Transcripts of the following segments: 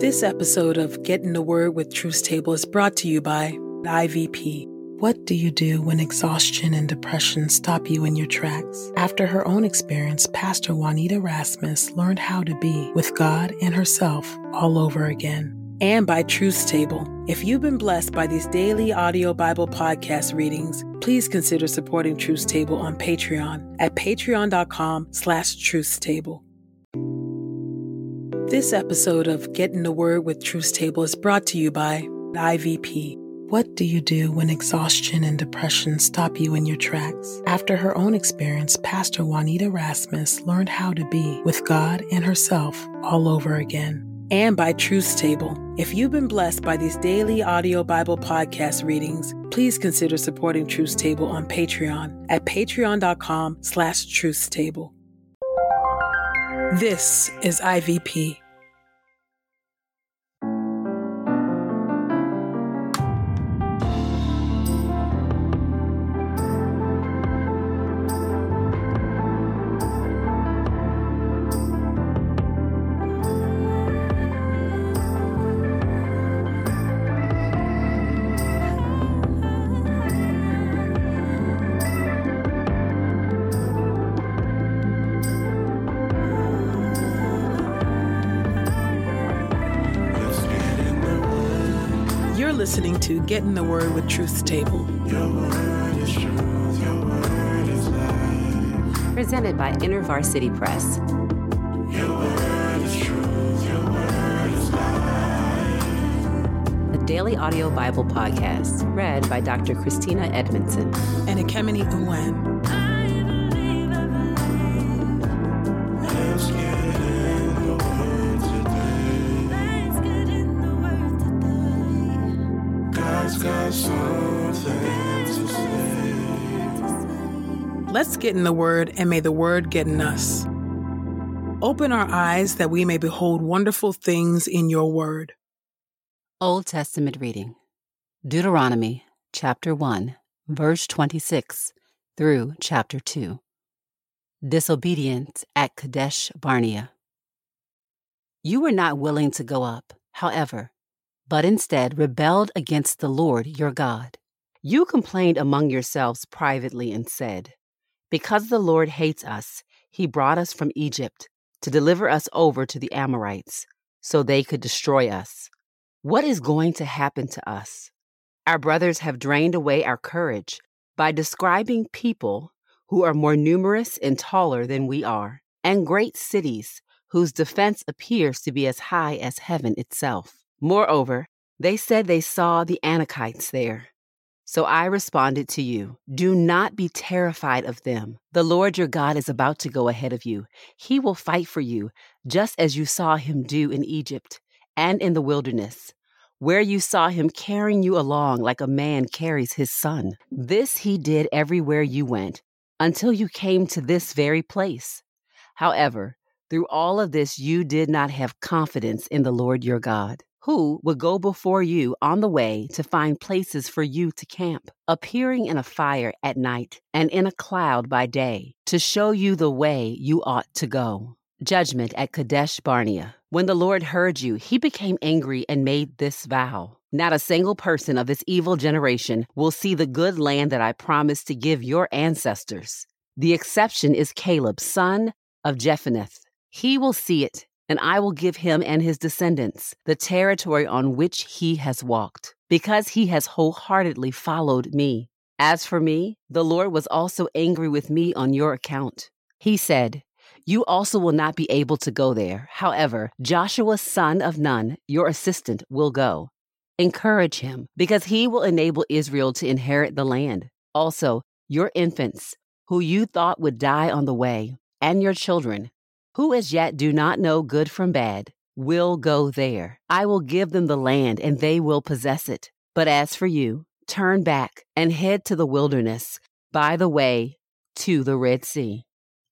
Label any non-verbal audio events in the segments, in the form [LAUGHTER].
This episode of Get in the Word with Truth Table is brought to you by IVP. What do you do when exhaustion and depression stop you in your tracks? After her own experience, Pastor Juanita Rasmus learned how to be with God and herself all over again. And by Truth Table. If you've been blessed by these daily audio Bible podcast readings, please consider supporting Truth Table on Patreon at patreon.com slash truthstable. This episode of Get in the Word with Truth Table is brought to you by IVP. What do you do when exhaustion and depression stop you in your tracks? After her own experience, Pastor Juanita Rasmus learned how to be with God and herself all over again. And by Truth Table. If you've been blessed by these daily audio Bible podcast readings, please consider supporting Truth Table on Patreon at patreon.com slash truthstable. This is IVP. Listening to Get in the Word with Truth Table. Presented by InterVarsity Press. Your word is truth, Your Word is Light. the Daily Audio Bible Podcast, read by Dr. Christina Edmondson. And Ekemini Uwan. Let's get in the Word, and may the Word get in us. Open our eyes that we may behold wonderful things in your Word. Old Testament reading Deuteronomy chapter 1, verse 26 through chapter 2. Disobedience at Kadesh Barnea. You were not willing to go up, however, but instead rebelled against the Lord your God. You complained among yourselves privately and said, Because the Lord hates us, he brought us from Egypt to deliver us over to the Amorites, so they could destroy us. What is going to happen to us? Our brothers have drained away our courage by describing people who are more numerous and taller than we are, and great cities whose defense appears to be as high as heaven itself. Moreover, they said they saw the Anakites there. So I responded to you Do not be terrified of them. The Lord your God is about to go ahead of you. He will fight for you, just as you saw him do in Egypt and in the wilderness, where you saw him carrying you along like a man carries his son. This he did everywhere you went, until you came to this very place. However, through all of this, you did not have confidence in the Lord your God who would go before you on the way to find places for you to camp, appearing in a fire at night and in a cloud by day, to show you the way you ought to go. Judgment at Kadesh Barnea. When the Lord heard you, he became angry and made this vow. Not a single person of this evil generation will see the good land that I promised to give your ancestors. The exception is Caleb, son of Jephunneh. He will see it and I will give him and his descendants the territory on which he has walked, because he has wholeheartedly followed me. As for me, the Lord was also angry with me on your account. He said, You also will not be able to go there. However, Joshua, son of Nun, your assistant, will go. Encourage him, because he will enable Israel to inherit the land. Also, your infants, who you thought would die on the way, and your children, who as yet do not know good from bad, will go there. I will give them the land, and they will possess it. But as for you, turn back and head to the wilderness by the way to the Red Sea.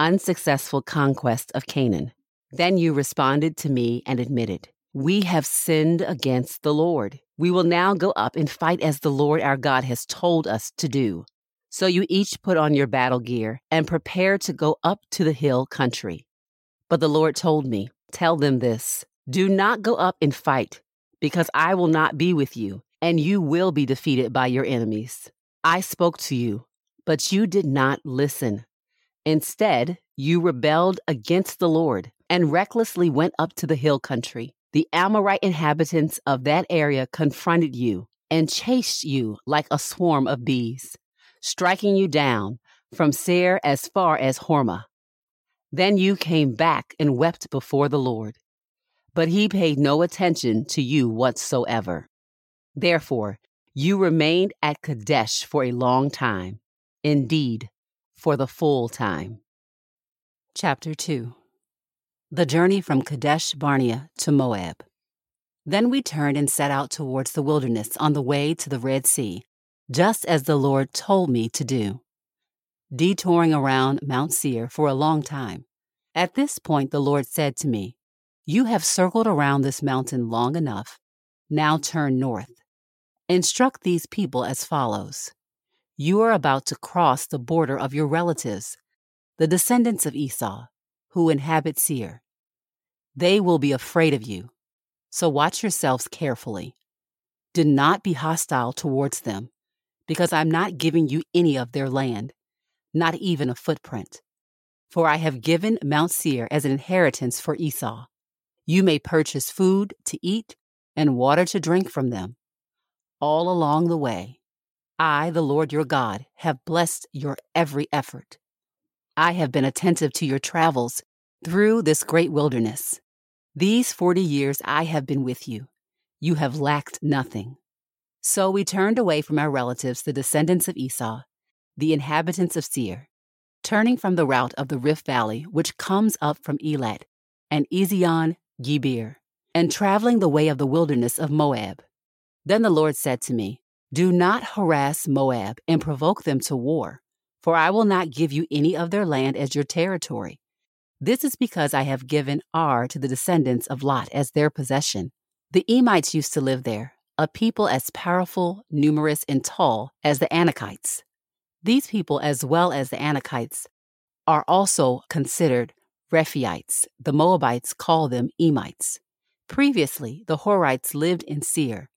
Unsuccessful conquest of Canaan. Then you responded to me and admitted, We have sinned against the Lord. We will now go up and fight as the Lord our God has told us to do. So you each put on your battle gear and prepare to go up to the hill country. But the Lord told me, Tell them this Do not go up and fight, because I will not be with you, and you will be defeated by your enemies. I spoke to you, but you did not listen. Instead, you rebelled against the Lord and recklessly went up to the hill country. The Amorite inhabitants of that area confronted you and chased you like a swarm of bees, striking you down from Seir as far as Hormah. Then you came back and wept before the Lord, but he paid no attention to you whatsoever. Therefore, you remained at Kadesh for a long time, indeed, for the full time. Chapter 2 The Journey from Kadesh Barnea to Moab. Then we turned and set out towards the wilderness on the way to the Red Sea, just as the Lord told me to do detouring around Mount Seir for a long time. At this point, the Lord said to me, You have circled around this mountain long enough. Now turn north. Instruct these people as follows You are about to cross the border of your relatives, the descendants of Esau, who inhabit Seir. They will be afraid of you, so watch yourselves carefully. Do not be hostile towards them, because I'm not giving you any of their land not even a footprint. For I have given Mount Seir as an inheritance for Esau. You may purchase food to eat and water to drink from them. All along the way, I, the Lord your God, have blessed your every effort. I have been attentive to your travels through this great wilderness. These forty years I have been with you. You have lacked nothing. So we turned away from our relatives, the descendants of Esau, the inhabitants of Seir, turning from the route of the Rift Valley, which comes up from Elat and Ezion Geber, and traveling the way of the wilderness of Moab. Then the Lord said to me, Do not harass Moab and provoke them to war, for I will not give you any of their land as your territory. This is because I have given Ar to the descendants of Lot as their possession. The Emites used to live there, a people as powerful, numerous, and tall as the Anakites. These people, as well as the Anakites, are also considered Rephaites. The Moabites call them Emites. Previously, the Horites lived in Seir,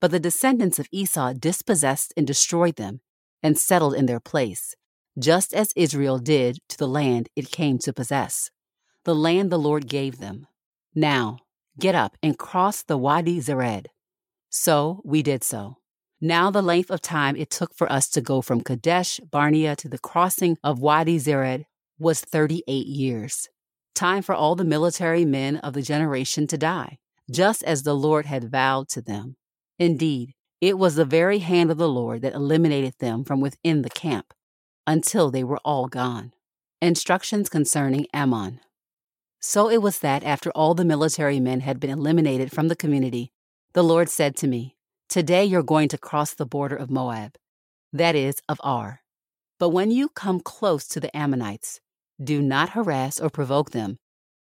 but the descendants of Esau dispossessed and destroyed them and settled in their place, just as Israel did to the land it came to possess, the land the Lord gave them. Now, get up and cross the Wadi Zered. So we did so. Now, the length of time it took for us to go from Kadesh Barnea to the crossing of Wadi Zered was 38 years. Time for all the military men of the generation to die, just as the Lord had vowed to them. Indeed, it was the very hand of the Lord that eliminated them from within the camp until they were all gone. Instructions concerning Ammon. So it was that after all the military men had been eliminated from the community, the Lord said to me, Today you're going to cross the border of Moab, that is, of Ar. But when you come close to the Ammonites, do not harass or provoke them,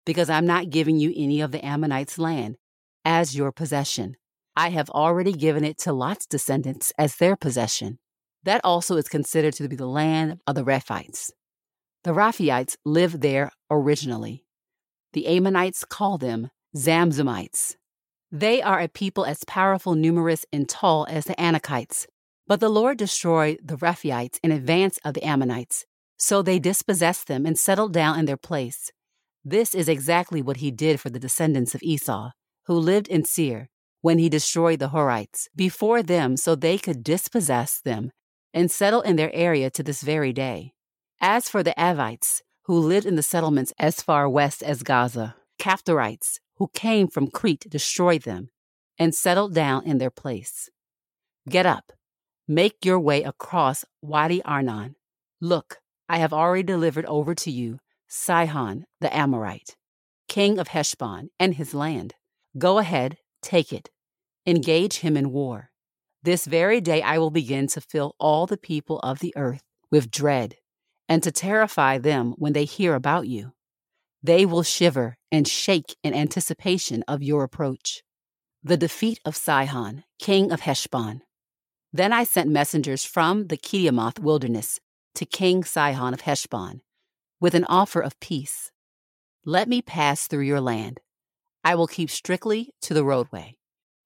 because I'm not giving you any of the Ammonites' land as your possession. I have already given it to Lot's descendants as their possession. That also is considered to be the land of the Rephaites. The Rephaites lived there originally. The Ammonites call them Zamzummites. They are a people as powerful, numerous, and tall as the Anakites. But the Lord destroyed the Rephaites in advance of the Ammonites, so they dispossessed them and settled down in their place. This is exactly what he did for the descendants of Esau, who lived in Seir, when he destroyed the Horites before them so they could dispossess them and settle in their area to this very day. As for the Avites, who lived in the settlements as far west as Gaza, Caphtorites, who came from Crete destroyed them and settled down in their place. Get up, make your way across Wadi Arnon. Look, I have already delivered over to you Sihon the Amorite, king of Heshbon, and his land. Go ahead, take it. Engage him in war. This very day I will begin to fill all the people of the earth with dread, and to terrify them when they hear about you. They will shiver and shake in anticipation of your approach. The defeat of Sihon, king of Heshbon. Then I sent messengers from the Kedemoth wilderness to King Sihon of Heshbon with an offer of peace. Let me pass through your land. I will keep strictly to the roadway.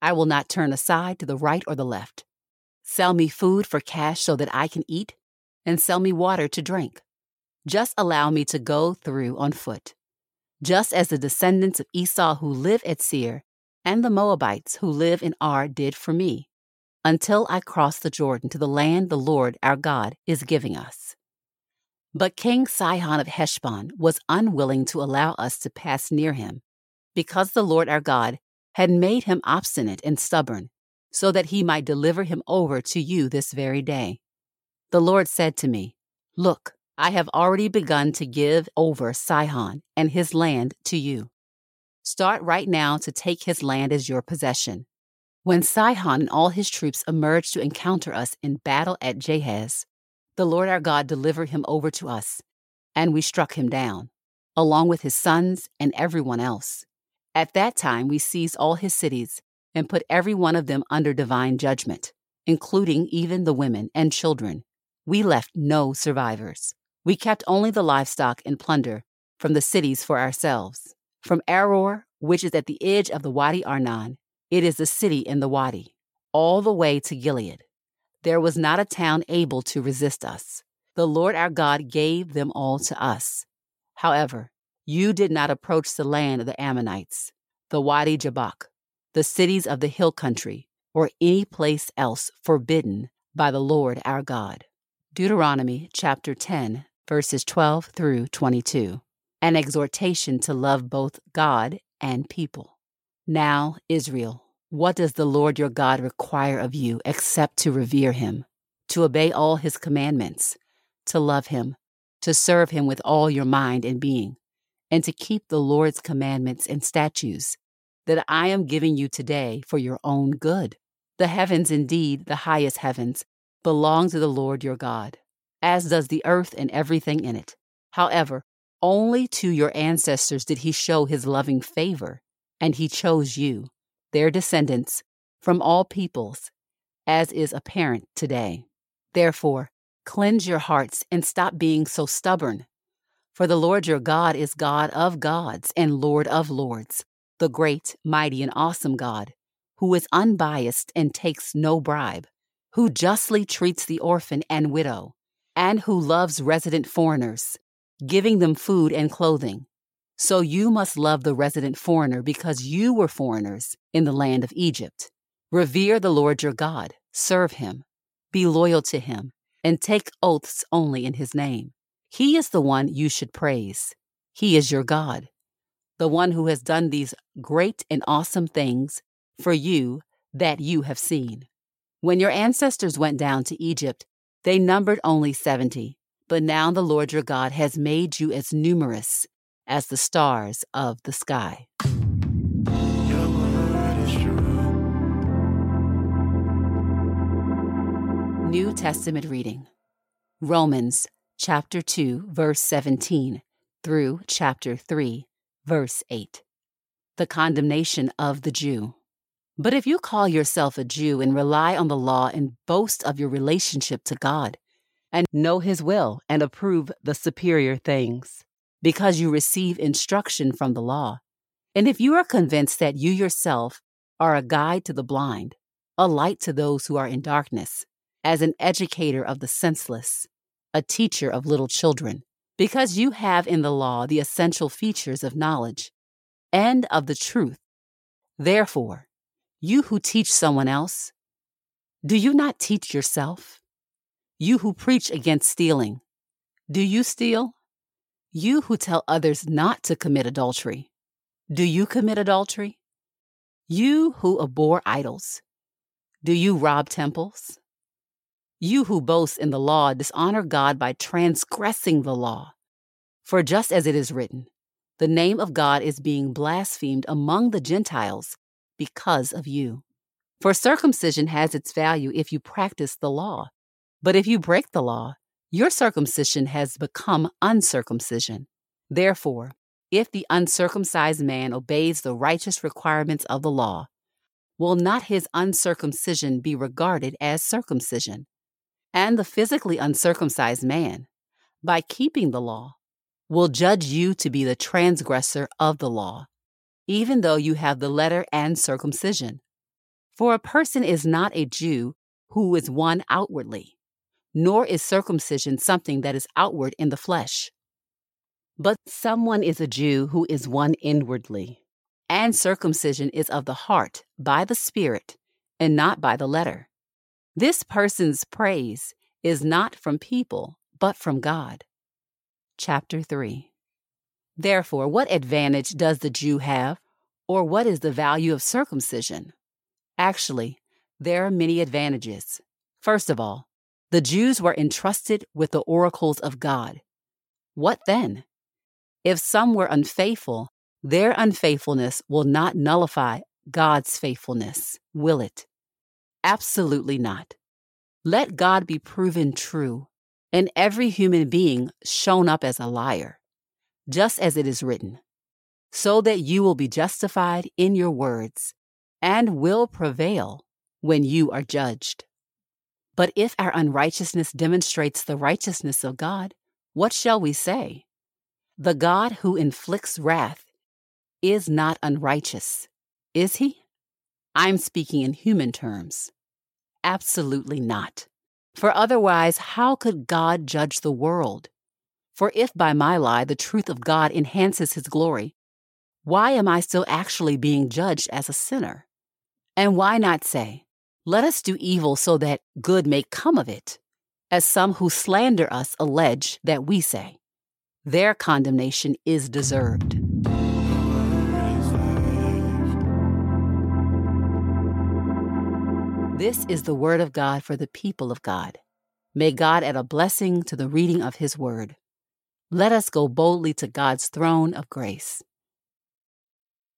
I will not turn aside to the right or the left. Sell me food for cash so that I can eat, and sell me water to drink. Just allow me to go through on foot. Just as the descendants of Esau who live at Seir and the Moabites who live in Ar did for me, until I cross the Jordan to the land the Lord our God is giving us. But King Sihon of Heshbon was unwilling to allow us to pass near him, because the Lord our God had made him obstinate and stubborn, so that he might deliver him over to you this very day. The Lord said to me, Look, I have already begun to give over Sihon and his land to you. Start right now to take his land as your possession. When Sihon and all his troops emerged to encounter us in battle at Jahaz, the Lord our God delivered him over to us, and we struck him down, along with his sons and everyone else. At that time, we seized all his cities and put every one of them under divine judgment, including even the women and children. We left no survivors. We kept only the livestock and plunder from the cities for ourselves. From Aroer, which is at the edge of the Wadi Arnon, it is the city in the Wadi, all the way to Gilead. There was not a town able to resist us. The Lord our God gave them all to us. However, you did not approach the land of the Ammonites, the Wadi Jabbok, the cities of the hill country, or any place else forbidden by the Lord our God. Deuteronomy chapter 10, verses 12 through 22. An exhortation to love both God and people. Now, Israel, what does the Lord your God require of you except to revere him, to obey all his commandments, to love him, to serve him with all your mind and being, and to keep the Lord's commandments and statutes that I am giving you today for your own good? The heavens, indeed, the highest heavens, belong to the Lord your God, as does the earth and everything in it. However, only to your ancestors did he show his loving favor, and he chose you their descendants, from all peoples, as is apparent today. Therefore, cleanse your hearts and stop being so stubborn. For the Lord your God is God of gods and Lord of lords, the great, mighty, and awesome God, who is unbiased and takes no bribe, who justly treats the orphan and widow, and who loves resident foreigners, giving them food and clothing. So you must love the resident foreigner because you were foreigners in the land of Egypt. Revere the Lord your God, serve him, be loyal to him, and take oaths only in his name. He is the one you should praise. He is your God, the one who has done these great and awesome things for you that you have seen. When your ancestors went down to Egypt, they numbered only 70, but now the Lord your God has made you as numerous as the stars of the sky. New Testament reading Romans chapter 2, verse 17 through chapter 3, verse 8. The condemnation of the Jew. But if you call yourself a Jew and rely on the law and boast of your relationship to God, and know His will and approve the superior things, because you receive instruction from the law. And if you are convinced that you yourself are a guide to the blind, a light to those who are in darkness, as an educator of the senseless, a teacher of little children, because you have in the law the essential features of knowledge and of the truth. Therefore, you who teach someone else, do you not teach yourself? You who preach against stealing, do you steal? You who tell others not to commit adultery, do you commit adultery? You who abhor idols, do you rob temples? You who boast in the law dishonor God by transgressing the law. For just as it is written, the name of God is being blasphemed among the Gentiles because of you. For circumcision has its value if you practice the law, but if you break the law, your circumcision has become uncircumcision. Therefore, if the uncircumcised man obeys the righteous requirements of the law, will not his uncircumcision be regarded as circumcision? And the physically uncircumcised man, by keeping the law, will judge you to be the transgressor of the law. Even though you have the letter and circumcision. For a person is not a Jew who is one outwardly, nor is circumcision something that is outward in the flesh. But someone is a Jew who is one inwardly, and circumcision is of the heart by the Spirit and not by the letter. This person's praise is not from people, but from God. Chapter 3 Therefore, what advantage does the Jew have, or what is the value of circumcision? Actually, there are many advantages. First of all, the Jews were entrusted with the oracles of God. What then? If some were unfaithful, their unfaithfulness will not nullify God's faithfulness, will it? Absolutely not. Let God be proven true, and every human being shown up as a liar just as it is written, so that you will be justified in your words and will prevail when you are judged. But if our unrighteousness demonstrates the righteousness of God, what shall we say? The God who inflicts wrath is not unrighteous, is he? I'm speaking in human terms. Absolutely not. For otherwise, how could God judge the world? For if by my lie the truth of God enhances his glory, why am I still actually being judged as a sinner? And why not say, Let us do evil so that good may come of it, as some who slander us allege that we say? Their condemnation is deserved. This is the word of God for the people of God. May God add a blessing to the reading of his word. Let us go boldly to God's throne of grace.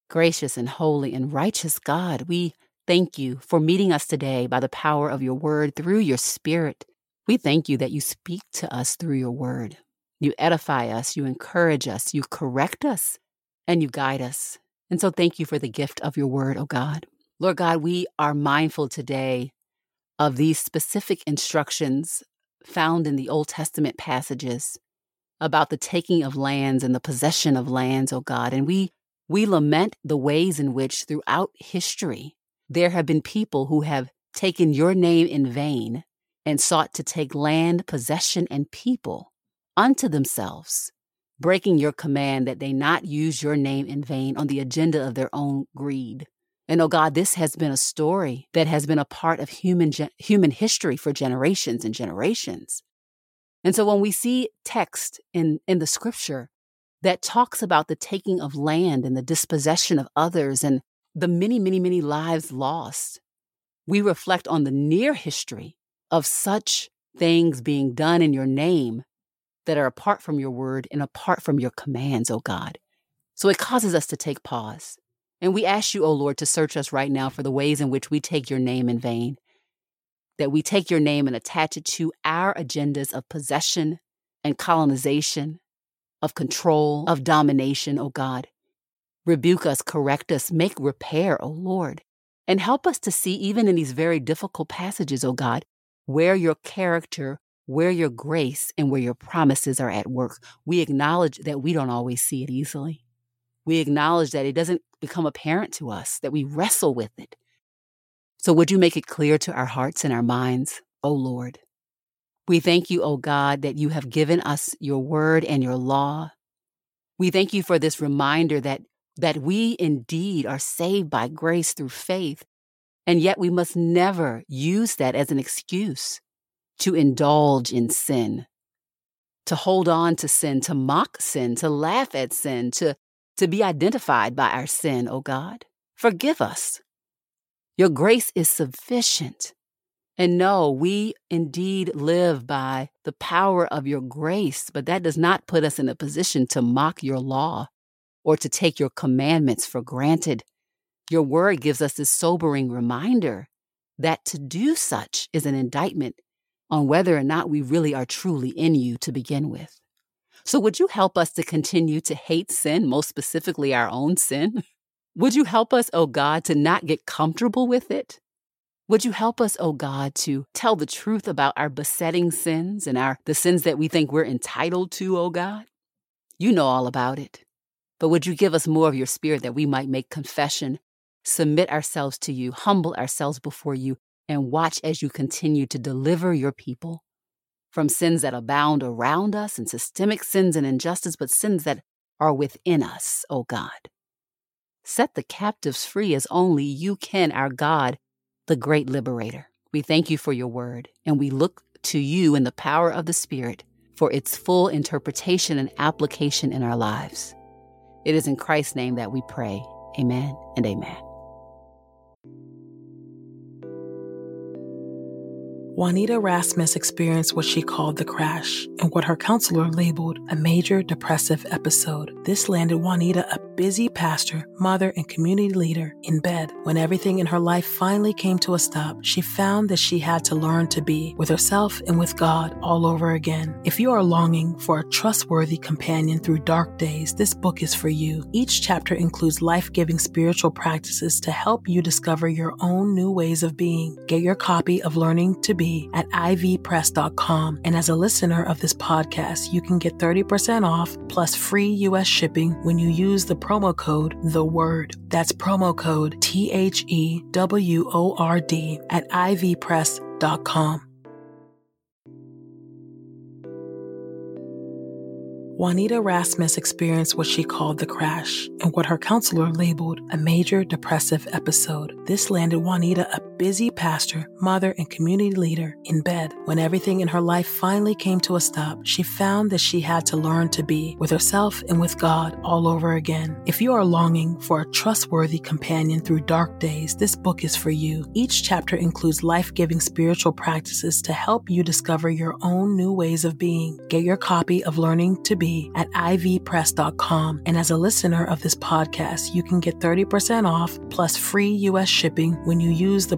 Gracious and holy and righteous God, we thank you for meeting us today by the power of your word through your spirit. We thank you that you speak to us through your word. You edify us, you encourage us, you correct us, and you guide us. And so thank you for the gift of your word, oh God. Lord God, we are mindful today of these specific instructions found in the Old Testament passages about the taking of lands and the possession of lands, O oh God. And we we lament the ways in which throughout history there have been people who have taken your name in vain and sought to take land, possession, and people unto themselves, breaking your command that they not use your name in vain on the agenda of their own greed. And oh God, this has been a story that has been a part of human human history for generations and generations. And so when we see text in, in the scripture that talks about the taking of land and the dispossession of others and the many, many, many lives lost, we reflect on the near history of such things being done in your name that are apart from your word and apart from your commands, O God. So it causes us to take pause. And we ask you, O Lord, to search us right now for the ways in which we take your name in vain that we take your name and attach it to our agendas of possession and colonization, of control, of domination, O oh God. Rebuke us, correct us, make repair, O oh Lord, and help us to see, even in these very difficult passages, O oh God, where your character, where your grace, and where your promises are at work. We acknowledge that we don't always see it easily. We acknowledge that it doesn't become apparent to us, that we wrestle with it, so would you make it clear to our hearts and our minds, O Lord? We thank you, O God, that you have given us your word and your law. We thank you for this reminder that, that we indeed are saved by grace through faith, and yet we must never use that as an excuse to indulge in sin, to hold on to sin, to mock sin, to laugh at sin, to, to be identified by our sin, O God. Forgive us. Your grace is sufficient. And no, we indeed live by the power of your grace, but that does not put us in a position to mock your law or to take your commandments for granted. Your word gives us this sobering reminder that to do such is an indictment on whether or not we really are truly in you to begin with. So, would you help us to continue to hate sin, most specifically our own sin? [LAUGHS] Would you help us, O oh God, to not get comfortable with it? Would you help us, O oh God, to tell the truth about our besetting sins and our the sins that we think we're entitled to, O oh God? You know all about it. But would you give us more of your spirit that we might make confession, submit ourselves to you, humble ourselves before you, and watch as you continue to deliver your people from sins that abound around us and systemic sins and injustice, but sins that are within us, O oh God. Set the captives free as only you can, our God, the great liberator. We thank you for your word, and we look to you in the power of the Spirit for its full interpretation and application in our lives. It is in Christ's name that we pray. Amen and amen. Juanita Rasmus experienced what she called the crash and what her counselor labeled a major depressive episode. This landed Juanita, a busy pastor, mother, and community leader, in bed. When everything in her life finally came to a stop, she found that she had to learn to be with herself and with God all over again. If you are longing for a trustworthy companion through dark days, this book is for you. Each chapter includes life giving spiritual practices to help you discover your own new ways of being. Get your copy of Learning to Be at ivpress.com. And as a listener of this podcast, you can get 30% off plus free US shipping when you use the promo code The Word. That's promo code T H E W O R D at ivpress.com. Juanita Rasmus experienced what she called the crash and what her counselor labeled a major depressive episode. This landed Juanita, a busy pastor, mother, and community leader, in bed. When everything in her life finally came to a stop, she found that she had to learn to be with herself and with God all over again. If you are longing for a trustworthy companion through dark days, this book is for you. Each chapter includes life giving spiritual practices to help you discover your own new ways of being. Get your copy of Learning to Be at ivpress.com. And as a listener of this podcast, you can get 30% off plus free US shipping when you use the